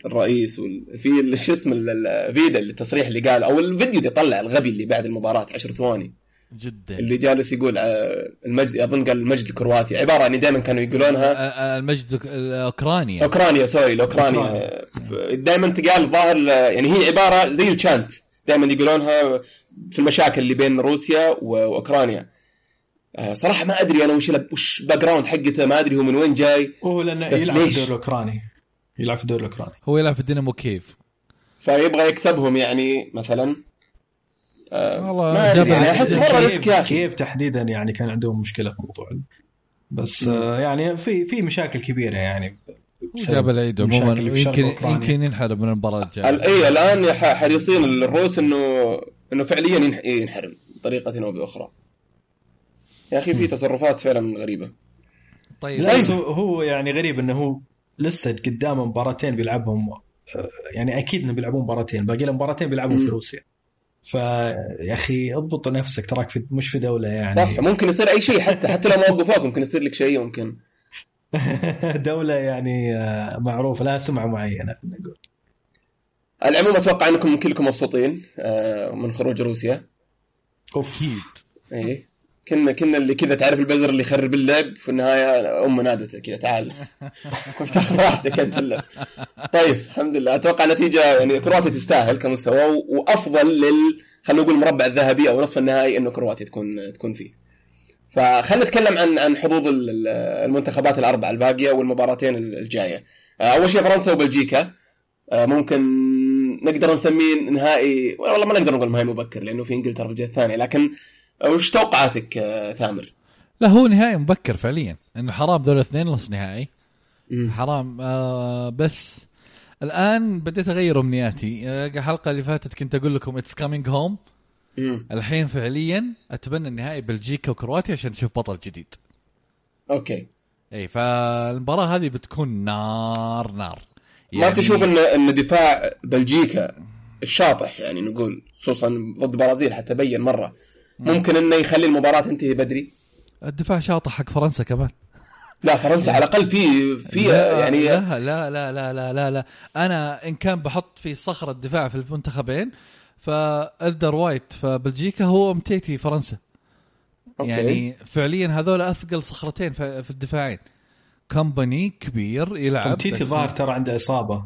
الرئيس في شو اسمه الفيديو التصريح اللي قال أو الفيديو اللي طلع الغبي اللي بعد المباراة 10 ثواني. جدا. اللي جالس يقول آه، المجد أظن قال المجد الكرواتي. عبارة يعني دائما كانوا يقولونها آه، المجد الأوكرانيا. أوكرانيا سوري الأوكرانيا. دائما تقال ظاهر يعني هي عبارة زي الشانت. دائما يقولونها في المشاكل اللي بين روسيا وأوكرانيا. آه، صراحة ما أدري أنا وش وش background حقته ما أدري هو من وين جاي. هو لأنه يلعب في الدوري الأوكراني. يلعب في الدوري الأوكراني. هو يلعب في الدينامو كييف فيبغى يكسبهم يعني مثلا. آه والله ما أدري يعني أحس مرة risk يا أخي. كيف تحديدا يعني كان عندهم مشكلة في الموضوع؟ بس آه يعني في في مشاكل كبيرة يعني. جاب العيد عموما يمكن يمكن ينحرم من المباراة الجاية. اي الآن حريصين الروس إنه إنه فعليا ينحرم بطريقة أو بأخرى. يا أخي في تصرفات فعلا غريبة. طيب. لا. هو يعني غريب إنه هو لسه قدامه مباراتين بيلعبهم آه، يعني أكيد إنه بيلعبون مباراتين باقي له مباراتين بيلعبون في روسيا. فيا أخي اضبط نفسك تراك في مش في دولة يعني. صح ممكن يصير أي شيء حتى حتى لو ما وقفوك ممكن يصير لك شيء ممكن. دولة يعني آه، معروفة لها سمعة معينة نقول. العموم أتوقع أنكم كلكم مبسوطين آه، من خروج روسيا. أكيد. اي كنا كنا اللي كذا تعرف البزر اللي يخرب اللعب؟ في النهاية امه نادته كذا تعال. كنت تاخذ راحتك أنت اللعب. طيب الحمد لله. أتوقع نتيجة يعني كرواتيا تستاهل كمستوى وأفضل لل خلينا نقول المربع الذهبي أو نصف النهائي إنه كرواتيا تكون تكون فيه. فخلينا نتكلم عن عن حظوظ المنتخبات الأربعة الباقية والمباراتين الجاية. أول شيء فرنسا وبلجيكا. ممكن نقدر نسميه نهائي والله ما نقدر نقول نهائي مبكر لأنه في إنجلترا في الجهة الثانية لكن وش توقعاتك آه، ثامر؟ لا هو نهائي مبكر فعليا إنه حرام ذول الاثنين نص نهائي. حرام آه بس الآن بديت اغير امنياتي آه، الحلقة اللي فاتت كنت أقول لكم it's coming home الحين فعليا أتمنى النهائي بلجيكا وكرواتيا عشان نشوف بطل جديد. okay. إي فالمباراة هذه بتكون نار نار. يعني... ما تشوف ان إن دفاع بلجيكا الشاطح يعني نقول خصوصا ضد برازيل حتى بين مرة. ممكن إنه يخلي المباراة تنتهي بدري. الدفاع شاطح حق فرنسا كمان. لا فرنسا على الأقل في في يعني لا لا لا لا لا لا لا. أنا إن كان بحط في صخر الدفاع في المنتخبين ألدرفايرلد فبلجيكا أومتيتي فرنسا. okay. يعني فعليا هذول أثقل صخرتين في الدفاعين. كومباني كبير يلعب أومتيتي ظاهر ترى عنده إصابة.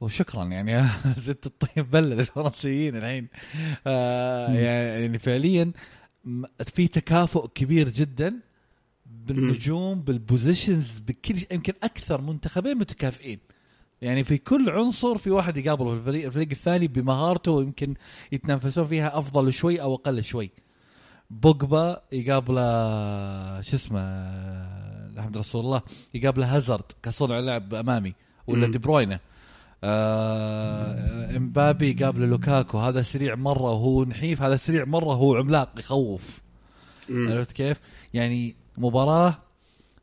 وشكرا يعني. زدت الطيب بله للفرنسيين الحين. آه يعني فعليا في تكافؤ كبير جدا بالنجوم بال positions بكل يمكن أكثر منتخبين متكافئين. يعني في كل عنصر في واحد يقابله في الفريق, الفريق الثاني بمهارته يمكن يتنافسون فيها أفضل شوي أو أقل شوي. بوجبا يقابله شو اسمه الحمد رسول الله يقابله هازارد كصنع لعب أمامي ولا دي بروينا. آه امبابي قابل لوكاكو. هذا سريع مرة وهو نحيف هذا سريع مرة وهو عملاق يخوف. عرفت كيف؟ يعني مباراة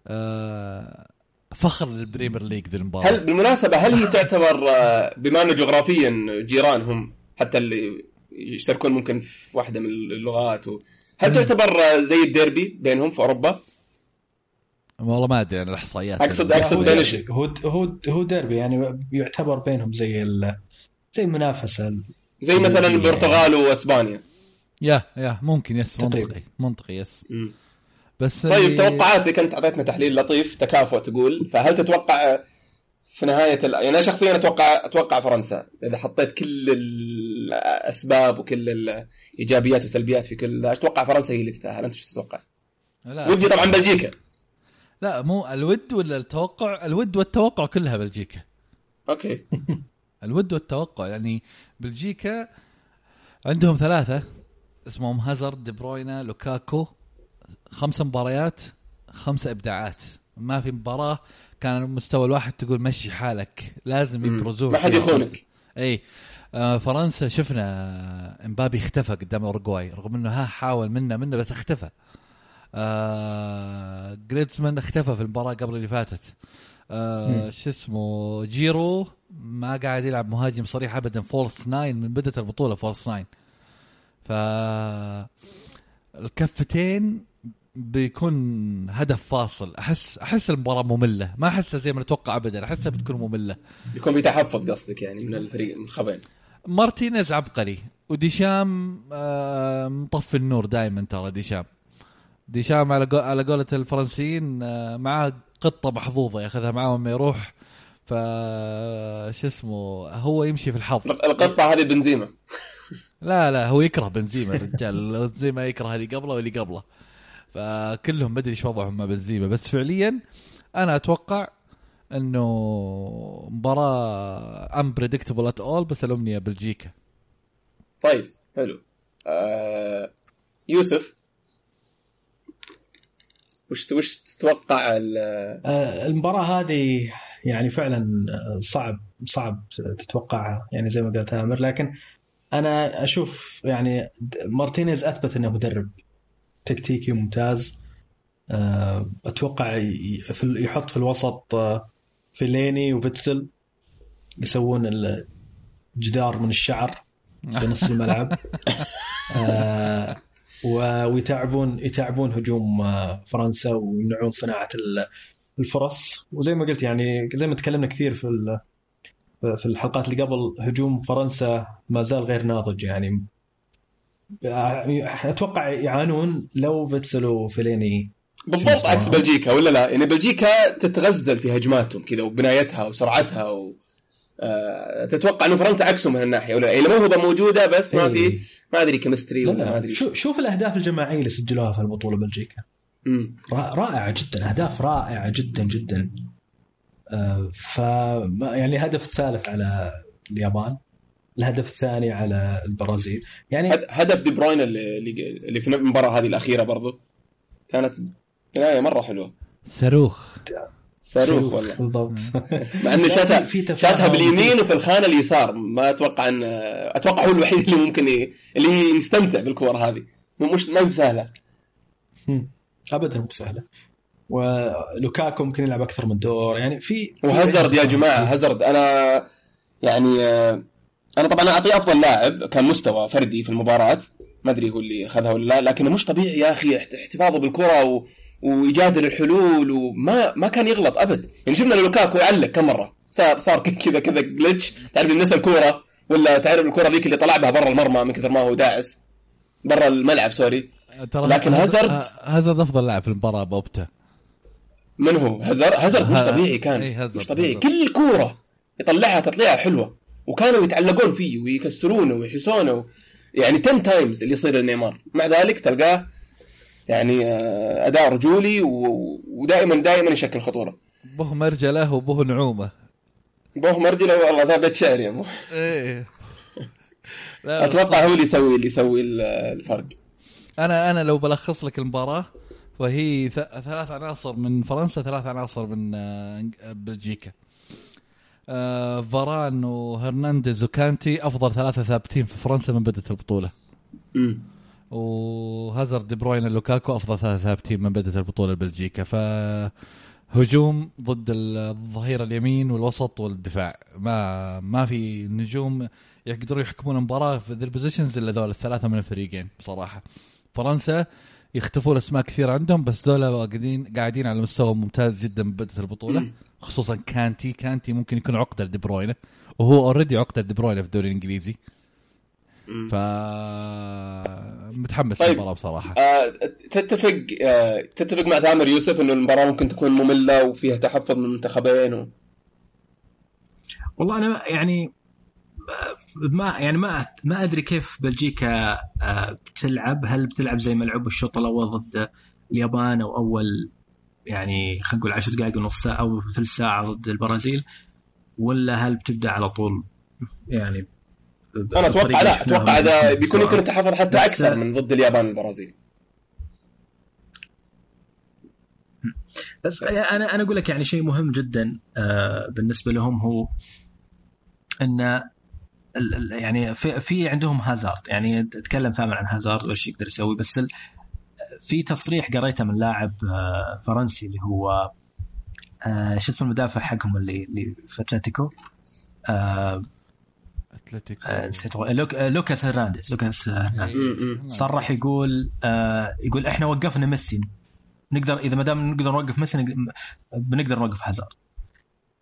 آه فخر لل Premier League ذي المباراة. هل بالمناسبة هل هي تعتبر آه، بما أنه جغرافيا جيران هم حتى اللي يشتركون ممكن في واحدة من اللغات و... هل تعتبر آه، زي الديربي بينهم في أوروبا؟ والله ما أدري عن الإحصائيات اقصد أقصد بين هو هو هو ديربي يعني يعتبر بينهم زي ال... زي المنافسة زي مثلا البرتغال وأسبانيا. yeah yeah ممكن yes منطقي. منطقي yes. م. بس طيب توقعاتك أنت أعطيتنا تحليل لطيف تكافؤ تقول فهل تتوقع في نهاية ال... يعني أنا شخصيا أتوقع أتوقع فرنسا إذا حطيت كل الأسباب وكل الإيجابيات والسلبيات في كل أتوقع فرنسا هي اللي تتاهل أنت إيش تتوقع؟ ودي طبعا بلجيكا. لا مو الود ولا التوقع؟ الود والتوقع كلها بلجيكا. okay. الود والتوقع يعني بلجيكا عندهم ثلاثة اسمهم هازارد دي بروينا لوكاكو خمس مباريات خمس إبداعات. ما في مباراة كان المستوى الواحد تقول مشي حالك لازم يبرزون ما حد يخونك. إي. آه فرنسا شفنا إمبابي اختفى قدام اورجواي رغم إنه ها حاول منه منه بس اختفى. آه جريتزمان اختفى في المباراة قبل اللي فاتت. آه شو اسمه جيرو ما قاعد يلعب مهاجم صريح ابدا. false nine من بداية البطولة false nine ف الكفتين بيكون هدف فاصل. أحس أحس المباراة مملة. ما أحسها زي ما نتوقع ابدا. أحسها بتكون مملة. بيكون في تحفظ قصدك يعني من الفريق من الخبين مارتينيز عبقري. وديشام آه مطفي النور دائما ترى ديشام. ديشام على. على قولة الفرنسيين آه معاه قطة محظوظة ياخذها معاه لما يروح. ف شو اسمه هو يمشي في الحظ. القطة هذه بنزيما لا لا هو يكره بنزيما الرجال بنزيما يكره اللي قبله واللي قبله. فكلهم ما أدري إيش وضعهم مع بنزيما بس فعليا أنا أتوقع إنه مباراة امبريدكتبل ات اول بس الأمنية بلجيكا. طيب حلو. آه يوسف وش وش تتوقع آه المباراة هذه يعني فعلا صعب صعب تتوقعها يعني زي ما قال تامر لكن أنا أشوف يعني مارتينيز أثبت إنه مدرب تكتيكي ممتاز أتوقع يحط في الوسط فيليني وفيتسل يسوون الجدار من الشعر في نص الملعب. ويتعبون يتعبون هجوم فرنسا ويمنعون صناعة الفرص. وزي ما قلت يعني زي ما تكلمنا كثير في في الحلقات اللي قبل هجوم فرنسا ما زال غير ناضج يعني. أتوقع يعانون لو فيتسل وفيليني بالضبط عكس بلجيكا ولا لا؟ يعني بلجيكا تتغزل في هجماتهم كذا وبنايتها وسرعتها و... آه تتوقع إنه فرنسا عكسهم من الناحيه ولا الموهبه موجودة بس ما في ما أدري chemistry ولا ما أدري. شو شوف الأهداف الجماعية اللي سجلوها في البطولة بلجيكا. رائعة جدا أهداف رائعة جدا جدا. آه ف يعني الهدف الثالث على اليابان الهدف الثاني على البرازيل. يعني هدف دي بروين اللي اللي في المباراة هذه الأخيرة برضو. كانت بنايه مرة حلوة. صاروخ. صاروخ والله بالضبط. مع إنه شاتها شاتها باليمين وفي الخانة اليسار. ما أتوقع ان أتوقع هو الوحيد اللي ممكن ي... اللي يستمتع بالكوره هذه. مش ما بسهلة. ابدا مو بسهلة. ولوكاكو ممكن يلعب أكثر من دور. يعني في وهازارد يا جماعة هازارد أنا يعني أنا طبعا اعطيه أفضل لاعب كان مستوى فردي في المباراة. ما أدري هو اللي اخذها ولا لا لكنه مش طبيعي يا أخي احتفاظه بالكرة و... ويجادل الحلول وما ما كان يغلط أبد. يعني شفنا لوكاكو يعلق كم مرة. صار صار كذا كذا جلتش تعرف نسى الكورة؟ ولا تعرف الكورة ذيك اللي طلع بها برا المرمى من كثر ما هو داعس. برا الملعب sorry. لكن هازارد هازارد أفضل لاعب في المباراة بوبته من هو؟ هازارد هازارد مش طبيعي كان. مش طبيعي. كل كورة يطلعها تطليعة حلوة. وكانوا يتعلقون فيه ويكسرونه ويحسونه. يعني 10 times اللي يصير لنيمار. مع ذلك تلقاه يعني أداء رجولي. ودائما دائما يشكل خطورة. به مرجله وبه نعومة. به مرجله والله ذا بيت شعر يا ابو إيه. أتوقع هو اللي يسوي اللي يسوي الفرق. أنا أنا لو بلخص لك المباراة وهي ثلاث عناصر من فرنسا ثلاث عناصر من بلجيكا. آه فاران وهرنانديز وكانتي أفضل ثلاثة ثابتين في فرنسا من بدات البطولة. وهازارد دي بروين لوكاكو أفضل ثلاثة ثابتين من بدات البطولة بلجيكا ف هجوم ضد الظهير اليمين والوسط والدفاع. ما ما في نجوم يقدروا يحكمون المباراة في ذي ال positions إلا ذول الثلاثة من الفريقين بصراحة. فرنسا يختفون اسماء كثير عندهم بس ذولا قاعدين قاعدين على مستوى ممتاز جدا من بداية البطولة. خصوصا كانتي. كانتي ممكن يكون عقدة لدي بروين وهو already عقدة لدي بروين في الدوري الإنجليزي. ف متحمس طيب. للمباراة بصراحة آه تتفق آه تتفق مع تامر يوسف إنه المباراة ممكن تكون مملة وفيها تحفظ من المنتخبين و... والله أنا يعني ما يعني ما ما أدري كيف بلجيكا بتلعب هل بتلعب زي ما لعبوا الشوط الأول ضد اليابان أو أول يعني خلينا نقول 10 دقائق ونص ساعة أو ثلث ساعة ضد البرازيل ولا هل بتبدأ على طول يعني أنا أتوقع لا أتوقع هذا بيكون يمكن التحفظ حتى أكثر من ضد اليابان والبرازيل. بس أنا أنا أقول لك يعني شيء مهم جدا آه، بالنسبة لهم هو إن يعني في, في عندهم هازارد. يعني تكلم ثامر عن هازارد وإيش يقدر يسوي بس في تصريح قريته من لاعب آه، فرنسي اللي هو آه، شو اسمه المدافع حقهم اللي اللي في أتلتيكو؟ أتلتيكو. نسيت لوك لوكاس هرنانديز. لوكاس صرح يقول يقول إحنا وقفنا ميسي. نقدر إذا ما دام نقدر نوقف ميسي بنقدر نوقف هازارد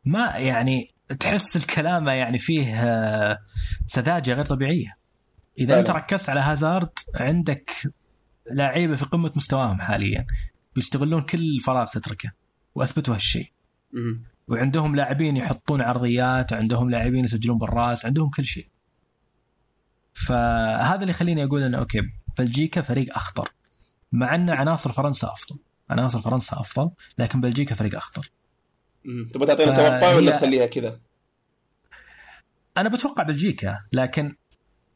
ما يعني تحس الكلام يعني فيه آه، سذاجة غير طبيعية. إذا أنت ركزت على هازارد عندك لعيبة في قمة مستواهم حاليا بيستغلون كل فراغ تتركه وأثبتوا هالشيء. وعندهم لاعبين يحطون عرضيات وعندهم لاعبين يسجلون بالراس عندهم كل شيء. فهذا اللي يخليني أقول إنه أوكي بلجيكا فريق أخطر. مع إن عناصر فرنسا أفضل. عناصر فرنسا أفضل لكن بلجيكا فريق أخطر. تبغى تعطينا توقع ولا تخليها كذا؟ أنا بتوقع بلجيكا لكن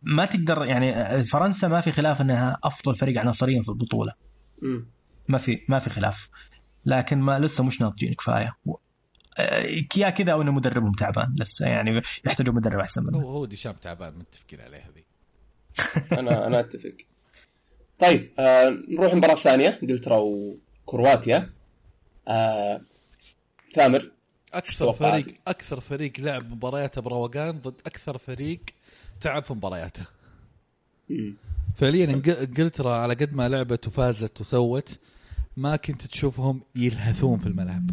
ما تقدر يعني فرنسا ما في خلاف إنها أفضل فريق عناصريا في البطولة. م. ما في ما في خلاف. لكن ما لسه مش ناضجين كفاية. يا كذا أو إنه مدربهم تعبان. لسه يعني يحتاجوا مدرب أحسن منه. هو هو ديشام تعبان متفقين عليه هذه أنا أنا أتفق. طيب آه نروح مباراه ثانية إنجلترا وكرواتيا. آه تامر أكثر فريق أكثر فريق لعب مبارياته بروقان ضد أكثر فريق تعب في مبارياته. فعليا إنجلترا على قد ما لعبت وفازت وسوت ما كنت تشوفهم يلهثون في الملعب.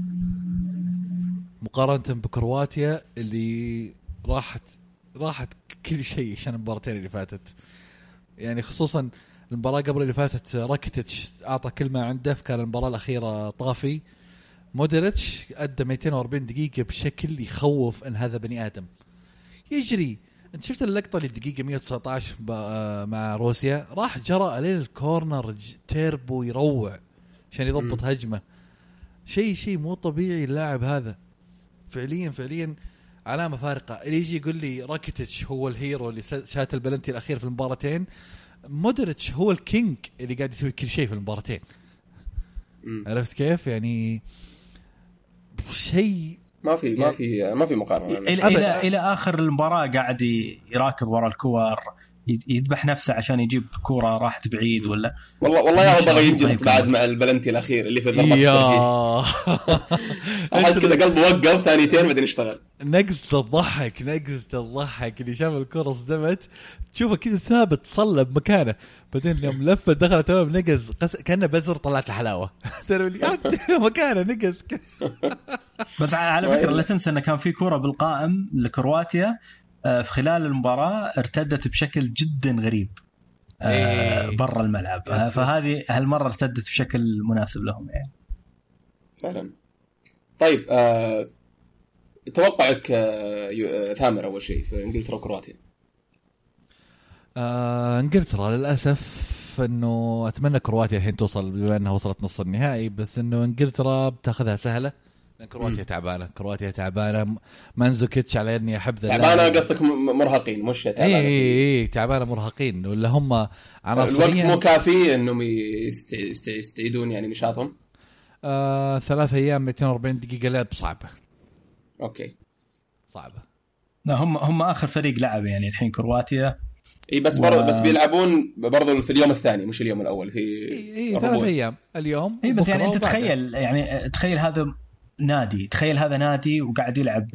مقارنة بكرواتيا اللي راحت راحت كل شيء عشان المباراتين اللي فاتت. يعني خصوصا المباراة قبل اللي فاتت راكيتش أعطى كل ما عنده كان المباراة الأخيرة طافي. مودريتش أدى 240 دقيقة بشكل يخوف إن هذا بني آدم. يجري. أنت شفت اللقطة اللي الدقيقه 119 مع روسيا؟ راح جرى عليه الكورنر تيربو يروع عشان يضبط هجمة. شيء شيء مو طبيعي اللاعب هذا. فعليا فعليا علامة فارقة. اللي يجي يقول لي راكيتش هو ال hero اللي شات البلنتي الأخير في المباراتين. مودريتش هو ال king اللي قاعد يسوي كل شيء في المباراتين. عرفت كيف؟ يعني شيء ما في ما في ما في مقارنة. إلى إلى, إلى آخر المباراة قاعد يراكض ورا الكور. يذبح نفسه عشان يجيب كوره راحت بعيد ولا؟ والله والله يا بغى ينجلط بعد مع البلنتي الأخير اللي في ضربه يا. أحس كذا قلبه وقف ثانيتين بعدين اشتغل نقز تضحك نقز تضحك اللي شاف الكرة صدمت. تشوفه كذا ثابت صلى بمكانه بعدين يوم لفت دخلت تمام نقز قس... كأنه بزر طلعت الحلاوة. مكانه نقز. بس على فكرة لا تنسى انه كان في كوره بالقائم لكرواتيا. في خلال المباراة ارتدت بشكل جدا غريب آه، إيه. برا الملعب. آه، فهذه هالمرة ارتدت بشكل مناسب لهم يعني. فعلا. طيب أه... توقعك أه... ثامر أول شيء في إنجلترا وكرواتيا؟ آه إنجلترا للأسف إنه أتمنى كرواتيا الحين توصل بما إنها وصلت نص النهائي بس إنه إنجلترا بتاخذها سهلة. كرواتيا تعبانة. كرواتيا تعبانة. مانزوكيتش على إني أحب تعبانة قصدك مرهقين مش تعبانة اي اي اي تعبانة مرهقين. ولا هم عناصرياً الوقت مو كافي إنهم يست... يست... يستعيدون يعني نشاطهم؟ آه ثلاث أيام 240 دقيقة لعب صعبة. أوكي. صعبة. لا هم هم آخر فريق لعب يعني الحين كرواتيا. إي بس و... بس بيلعبون برضه في اليوم الثاني مش اليوم الأول. في إي إي ثلاث أيام. اليوم إي بس يعني أنت تخيل يعني تخيل هذا نادي. تخيل هذا نادي وقاعد يلعب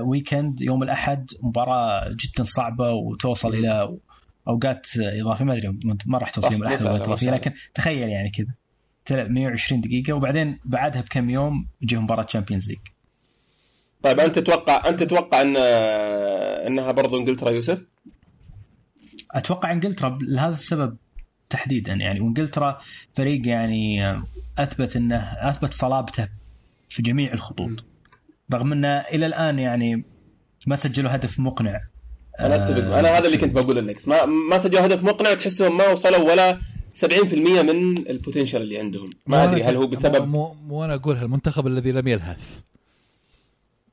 weekend يوم الأحد مباراة جدا صعبة وتوصل إلى أوقات إضافية. ما أدري ما راح توصل يوم الاحد اضافيه لكن تخيل يعني كذا. تلعب 120 دقيقة وبعدين بعدها بكم يوم يجي مباراة Champions League طيب أنت تتوقع أنت تتوقع أن أنها برضو إنجلترا يوسف؟ أتوقع إنجلترا لهذا السبب تحديدا يعني. وإنجلترا فريق يعني أثبت إنه أثبت صلابته في جميع الخطوط. رغم انه إلى الآن يعني ما سجلوا هدف مقنع. أنا أتفق. آه أنا هذا اللي كنت بقول لك ما ما سجلوا هدف مقنع تحسهم ما وصلوا ولا 70% من البوتنشل اللي عندهم. ما أدري هل هو بسبب مو, مو أنا اقولها المنتخب الذي لم يلهث.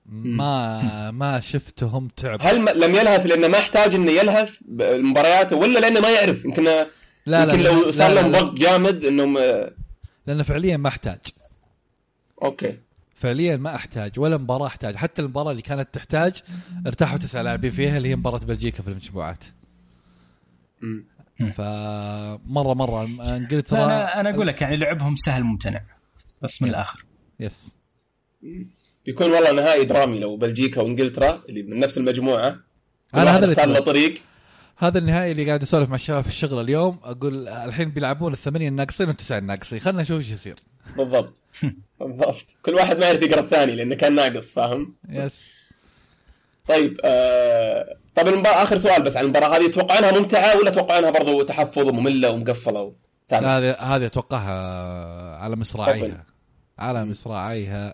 ما ما شفتهم تعب. هل لم يلهث لأنه ما احتاج إنه يلهث المباريات ولا لأنه ما يعرف؟ يمكن لا يمكن لا لو صار لهم ضغط جامد انهم لأنه فعليا ما احتاج أوكي. فعليا ما أحتاج ولا مباراة أحتاج. حتى المباراة اللي كانت تحتاج ارتاحوا تسع لاعبين فيها اللي هي مباراة بلجيكا في المجموعات. فمرة مرة انجلترا أنا أنا أقول لك يعني لعبهم سهل ممتنع. بس من الآخر. يس بيكون والله نهائي درامي لو بلجيكا وانجلترا اللي من نفس المجموعة. أنا هذا اللي. طريق هذا النهائي اللي قاعد أسولف مع الشباب في الشغل اليوم. أقول الحين بيلعبون الثمانية الناقصين والتسعة الناقصين. خلينا نشوف إيش يصير. بالضبط. بالضبط. كل واحد ما يعرف يقرأ الثاني لأنه كان ناقص فاهم؟ yes طيب آه... طيب المباراة آخر سؤال بس عن المباراة هذه تتوقعونها ممتعة ولا تتوقعونها برضو تحفظ ومملة ومقفلة؟ و... هذه هذه أتوقعها على مصراعيها. على مصراعيها.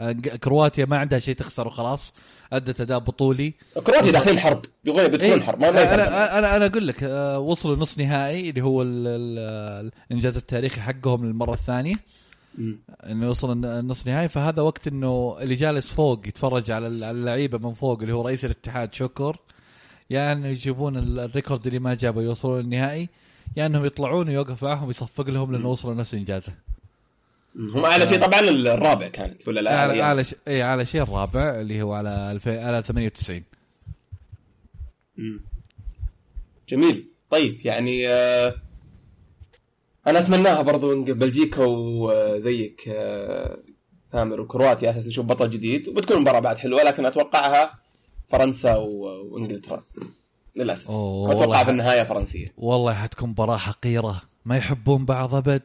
آه، كرواتيا ما عندها شيء تخسر وخلاص. أدت أداء بطولي. كرواتيا داخلين حرب. يبغون بيدخلون إيه، حرب. ما أنا أنا أنا أقول لك آه، وصلوا نص نهائي اللي هو ال- ال- الإنجاز التاريخي حقهم للمرة الثانية. إنه يوصل الن- النص نهائي. فهذا وقت إنه اللي جالس فوق يتفرج على ال- على اللعيبة من فوق اللي هو رئيس الاتحاد شكر. يا إنه يجيبون ال- الريكورد اللي ما جابه يوصلون النهائي. يا إنهم يطلعون ويوقف معهم ويصفق لهم لأنه وصلوا نفس إنجازه. هم أعلى شيء طبعا الرابع كانت ولا لا على يعني على ش... اي على شيء الرابع اللي هو على الف... على 98 مم. جميل. طيب يعني آه، أنا أتمناها برضو بلجيكا وزيك آه، ثامر وكرواتيا أساس نشوف بطل جديد وبتكون مباراة بعد حلوة لكن أتوقعها فرنسا وإنجلترا. للأسف. أتوقع في النهاية فرنسية. والله حتكون مباراة حقيرة. ما يحبون بعض أبد.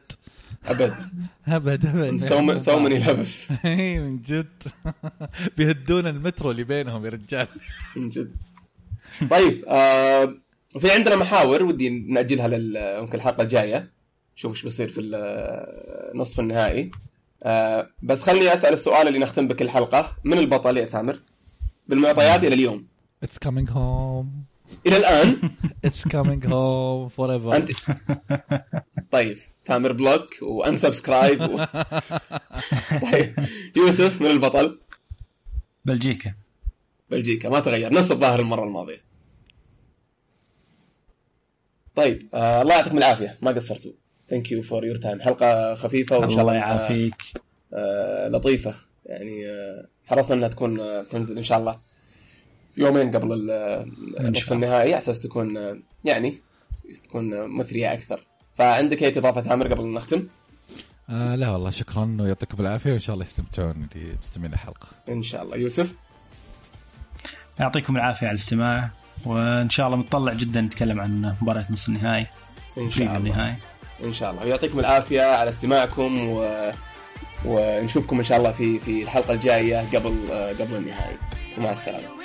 أبد. أبد أبد. سو. مني لبس إي من جد. بيهدون المترو اللي بينهم يا رجال. من جد. طيب آه في عندنا محاور ودي نأجلها لل ممكن الحلقة الجاية. نشوف إيش بيصير في ال- نصف النهائي. آه بس خليني أسأل السؤال اللي نختم بكل حلقة. من البطل يا ثامر؟ بالمعطيات إلى اليوم. It's coming home. إلى الآن؟ It's coming home forever. أنت. طيب ثامر block و unsubscribe. و... طيب يوسف من البطل؟ بلجيكا. بلجيكا ما تغير. نفس الظاهر المرة الماضية. طيب آه الله يعطيكم العافية. ما قصرتوا. thank you for your time حلقة خفيفة وإن شاء الله الله يعافيك. آه لطيفة. يعني آه حرصنا إنها تكون آه تنزل إن شاء الله يومين قبل ال- إن نصف شاء الله. النهائي على أساس تكون يعني تكون مثرية أكثر. فعندك أي إضافة ثامر قبل ما نختم؟ آه لا والله شكرا ويعطيكم العافية وإن شاء الله يستمتعون اللي مستمعين الحلقة. إن شاء الله. يوسف؟ يعطيكم العافية على الاستماع وإن شاء الله متطلع جدا نتكلم عن مباراة نص النهائي. إن شاء الله. النهائي. إن شاء الله. ويعطيكم العافية على استماعكم و... ونشوفكم إن شاء الله في في الحلقة الجاية قبل قبل النهائي ومع السلامة.